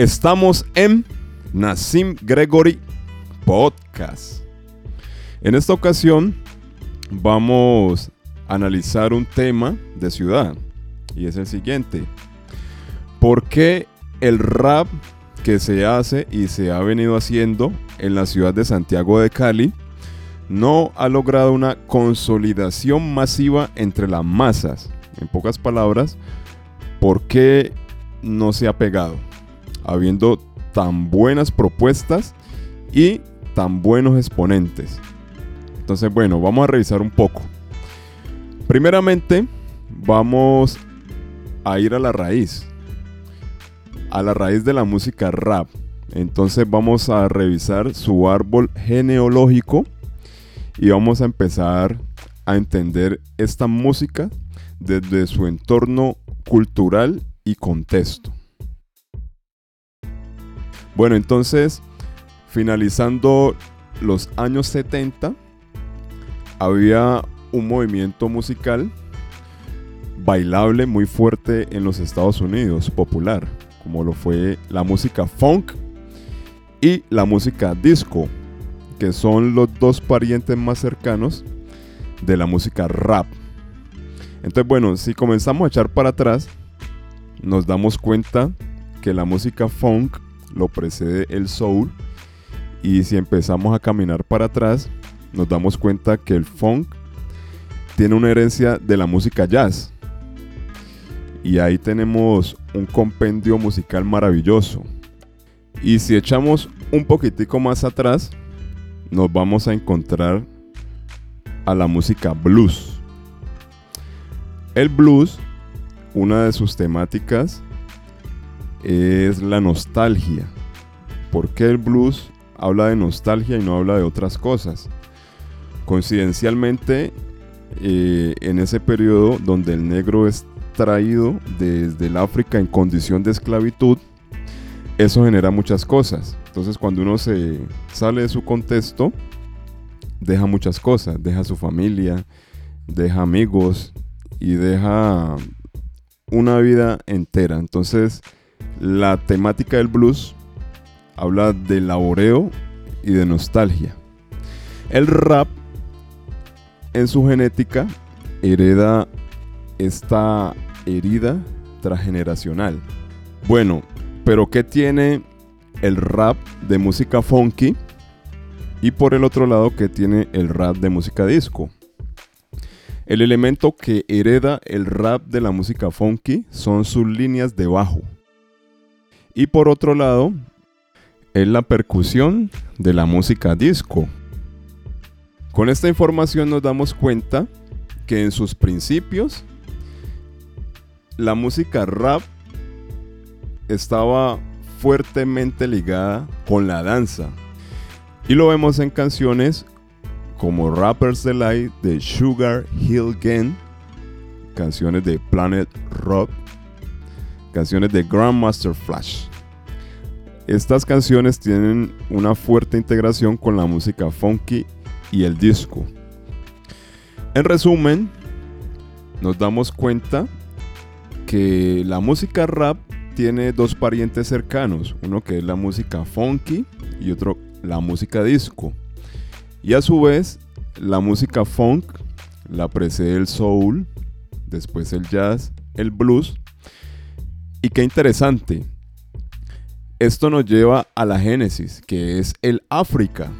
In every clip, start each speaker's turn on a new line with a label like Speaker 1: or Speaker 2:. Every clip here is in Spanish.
Speaker 1: Estamos en Nassim Gregory Podcast. En esta ocasión vamos a analizar un tema de ciudad y es el siguiente. ¿Por qué el rap que se hace y se ha venido haciendo en la ciudad de Santiago de Cali no ha logrado una consolidación masiva entre las masas? En pocas palabras, ¿por qué no se ha pegado? Habiendo tan buenas propuestas y tan buenos exponentes. Entonces, bueno, vamos a revisar un poco. Primeramente, vamos a ir a la raíz, a la raíz de la música rap. Entonces vamos a revisar su árbol genealógico y vamos a empezar a entender esta música desde su entorno cultural y contexto. Bueno, entonces, finalizando los años 70, había un movimiento musical bailable muy fuerte en los Estados Unidos, popular, como lo fue la música funk y la música disco, que son los dos parientes más cercanos de la música rap. Entonces, bueno, si comenzamos a echar para atrás, nos damos cuenta que la música funk lo precede el soul. Y si empezamos a caminar para atrás, nos damos cuenta que el funk tiene una herencia de la música jazz. Y ahí tenemos un compendio musical maravilloso. Y si echamos un poquitico más atrás, nos vamos a encontrar a la música blues. El blues, una de sus temáticas es la nostalgia. ¿Por qué el blues habla de nostalgia y no habla de otras cosas? Coincidencialmente, eh, en ese periodo donde el negro es traído desde el África en condición de esclavitud, eso genera muchas cosas. Entonces cuando uno se sale de su contexto, deja muchas cosas, deja su familia, deja amigos y deja una vida entera. Entonces, la temática del blues habla de laboreo y de nostalgia. El rap, en su genética, hereda esta herida transgeneracional. Bueno, pero ¿qué tiene el rap de música funky? Y por el otro lado, ¿qué tiene el rap de música disco? El elemento que hereda el rap de la música funky son sus líneas de bajo. Y por otro lado, es la percusión de la música disco. Con esta información nos damos cuenta que en sus principios la música rap estaba fuertemente ligada con la danza. Y lo vemos en canciones como Rappers Delight de Sugar Hill Gang, canciones de Planet Rock, canciones de Grandmaster Flash. Estas canciones tienen una fuerte integración con la música funky y el disco. En resumen, nos damos cuenta que la música rap tiene dos parientes cercanos, uno que es la música funky y otro la música disco. Y a su vez, la música funk la precede el soul, después el jazz, el blues y qué interesante. Esto nos lleva a la génesis, que es el África.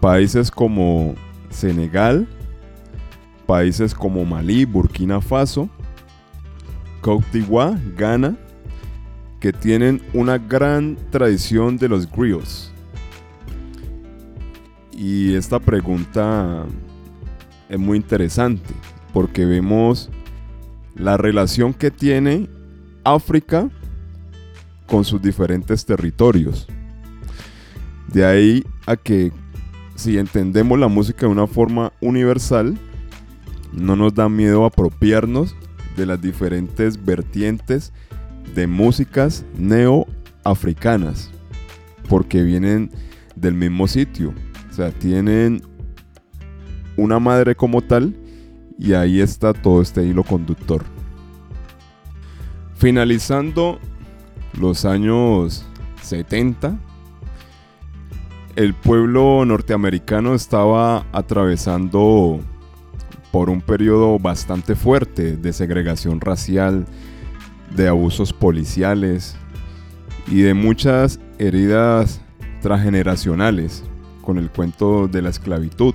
Speaker 1: Países como Senegal, países como Malí, Burkina Faso, Côte d'Ivoire, Ghana, que tienen una gran tradición de los griots. Y esta pregunta es muy interesante porque vemos la relación que tiene África con sus diferentes territorios. De ahí a que si entendemos la música de una forma universal, no nos da miedo apropiarnos de las diferentes vertientes de músicas neoafricanas, porque vienen del mismo sitio, o sea, tienen una madre como tal y ahí está todo este hilo conductor. Finalizando los años 70, el pueblo norteamericano estaba atravesando por un periodo bastante fuerte de segregación racial, de abusos policiales y de muchas heridas transgeneracionales con el cuento de la esclavitud.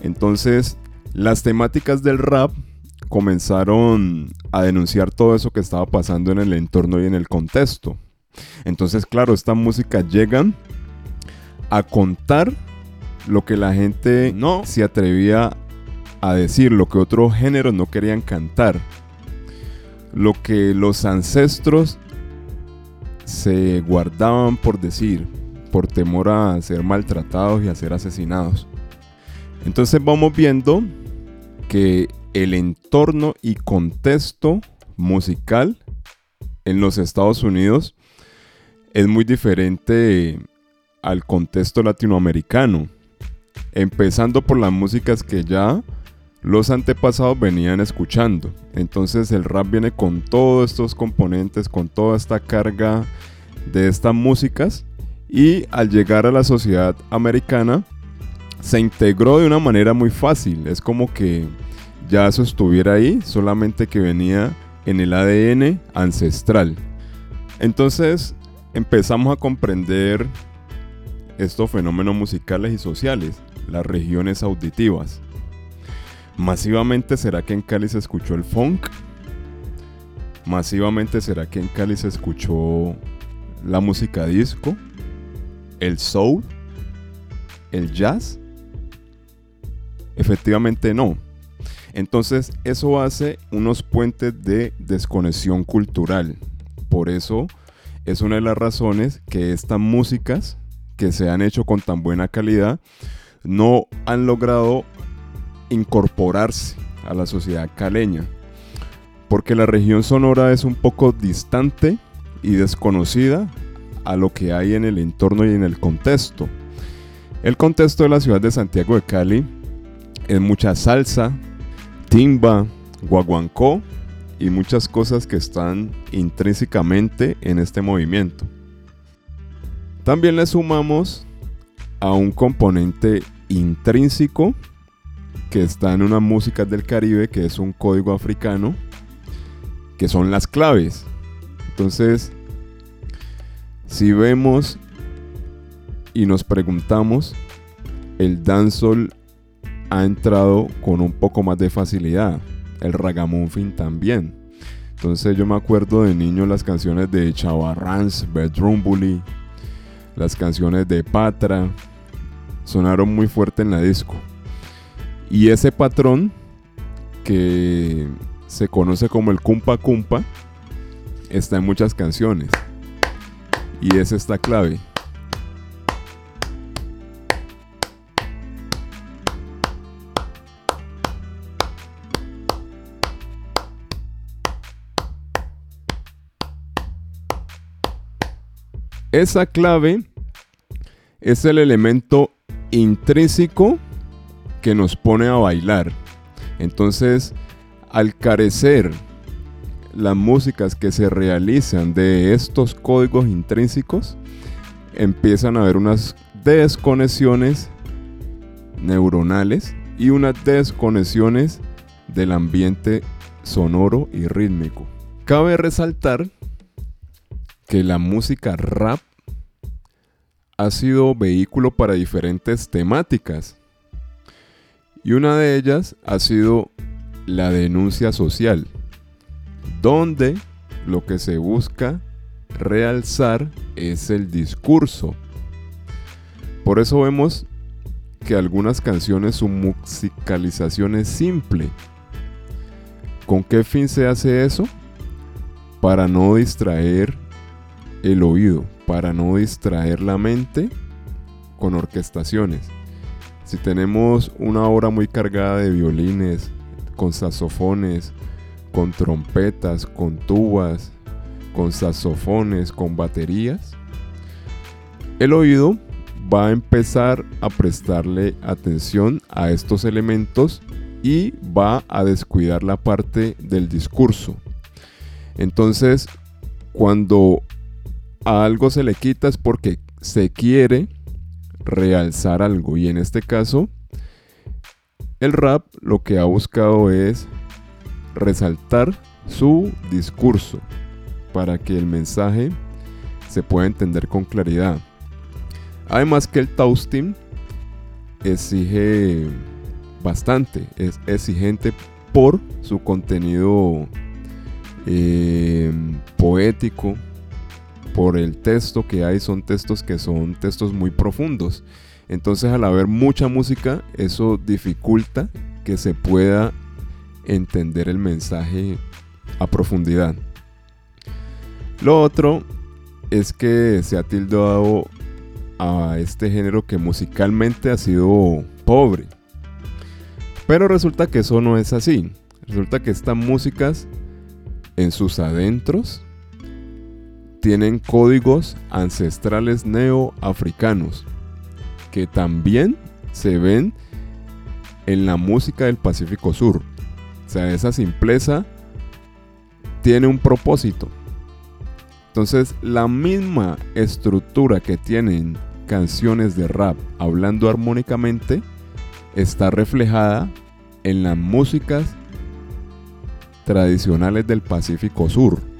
Speaker 1: Entonces, las temáticas del rap comenzaron a denunciar todo eso que estaba pasando en el entorno y en el contexto. Entonces, claro, esta música llegan a contar lo que la gente no se atrevía a decir, lo que otros géneros no querían cantar, lo que los ancestros se guardaban por decir, por temor a ser maltratados y a ser asesinados. Entonces vamos viendo que el entorno y contexto musical en los Estados Unidos es muy diferente al contexto latinoamericano. Empezando por las músicas que ya los antepasados venían escuchando. Entonces el rap viene con todos estos componentes, con toda esta carga de estas músicas y al llegar a la sociedad americana se integró de una manera muy fácil. Es como que ya eso estuviera ahí, solamente que venía en el ADN ancestral. Entonces empezamos a comprender estos fenómenos musicales y sociales, las regiones auditivas. Masivamente será que en Cali se escuchó el funk. Masivamente será que en Cali se escuchó la música disco, el soul, el jazz. Efectivamente no. Entonces eso hace unos puentes de desconexión cultural. Por eso es una de las razones que estas músicas que se han hecho con tan buena calidad no han logrado incorporarse a la sociedad caleña. Porque la región sonora es un poco distante y desconocida a lo que hay en el entorno y en el contexto. El contexto de la ciudad de Santiago de Cali es mucha salsa, timba, guaguancó y muchas cosas que están intrínsecamente en este movimiento. También le sumamos a un componente intrínseco que está en una música del Caribe, que es un código africano, que son las claves. Entonces, si vemos y nos preguntamos, el dancehall ha entrado con un poco más de facilidad. El ragamuffin también. Entonces yo me acuerdo de niño las canciones de Chavarrans, Bedroom Bully, las canciones de Patra, sonaron muy fuerte en la disco. Y ese patrón que se conoce como el kumpa kumpa está en muchas canciones. Y es esta clave. Esa clave es el elemento intrínseco que nos pone a bailar. Entonces, al carecer las músicas que se realizan de estos códigos intrínsecos, empiezan a haber unas desconexiones neuronales y unas desconexiones del ambiente sonoro y rítmico. Cabe resaltar que la música rap ha sido vehículo para diferentes temáticas y una de ellas ha sido la denuncia social, donde lo que se busca realzar es el discurso. Por eso vemos que algunas canciones su musicalización es simple. ¿Con qué fin se hace eso? Para no distraer el oído, para no distraer la mente con orquestaciones. Si tenemos una obra muy cargada de violines, con saxofones, con trompetas, con tubas, con saxofones, con baterías, el oído va a empezar a prestarle atención a estos elementos y va a descuidar la parte del discurso. Entonces, cuando a algo se le quita es porque se quiere realzar algo. Y en este caso, el rap lo que ha buscado es resaltar su discurso para que el mensaje se pueda entender con claridad. Además que el toasting exige bastante, es exigente por su contenido eh, poético, por el texto que hay, son textos que son textos muy profundos. Entonces al haber mucha música, eso dificulta que se pueda entender el mensaje a profundidad. Lo otro es que se ha tildado a este género que musicalmente ha sido pobre. Pero resulta que eso no es así. Resulta que estas músicas en sus adentros tienen códigos ancestrales neoafricanos que también se ven en la música del Pacífico Sur. O sea, esa simpleza tiene un propósito. Entonces, la misma estructura que tienen canciones de rap hablando armónicamente está reflejada en las músicas tradicionales del Pacífico Sur.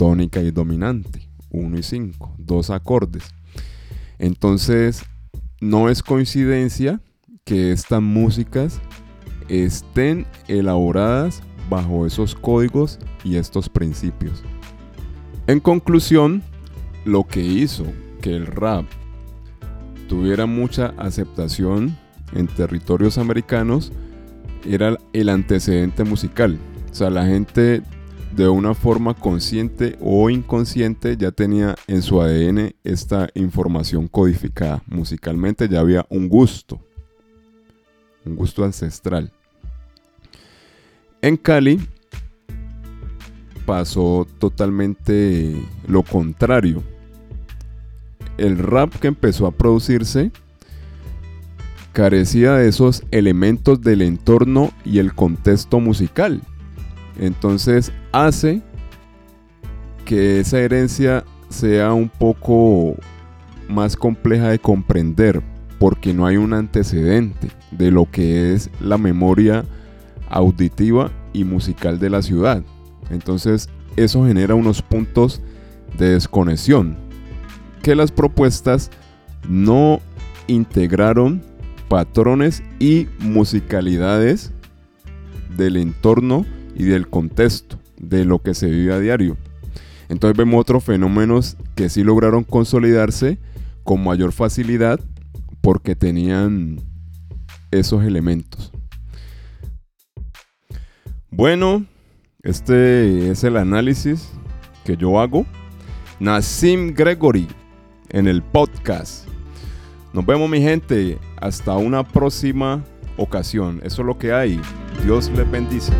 Speaker 1: Tónica y dominante, 1 y 5, dos acordes. Entonces, no es coincidencia que estas músicas estén elaboradas bajo esos códigos y estos principios. En conclusión, lo que hizo que el rap tuviera mucha aceptación en territorios americanos era el antecedente musical. O sea, la gente de una forma consciente o inconsciente ya tenía en su ADN esta información codificada. Musicalmente ya había un gusto, un gusto ancestral. En Cali pasó totalmente lo contrario. El rap que empezó a producirse carecía de esos elementos del entorno y el contexto musical. Entonces hace que esa herencia sea un poco más compleja de comprender porque no hay un antecedente de lo que es la memoria auditiva y musical de la ciudad. Entonces eso genera unos puntos de desconexión que las propuestas no integraron patrones y musicalidades del entorno y del contexto de lo que se vive a diario. Entonces vemos otros fenómenos que sí lograron consolidarse con mayor facilidad porque tenían esos elementos. Bueno, este es el análisis que yo hago. Nassim Gregory en el podcast. Nos vemos mi gente. Hasta una próxima ocasión. Eso es lo que hay. Dios les bendice.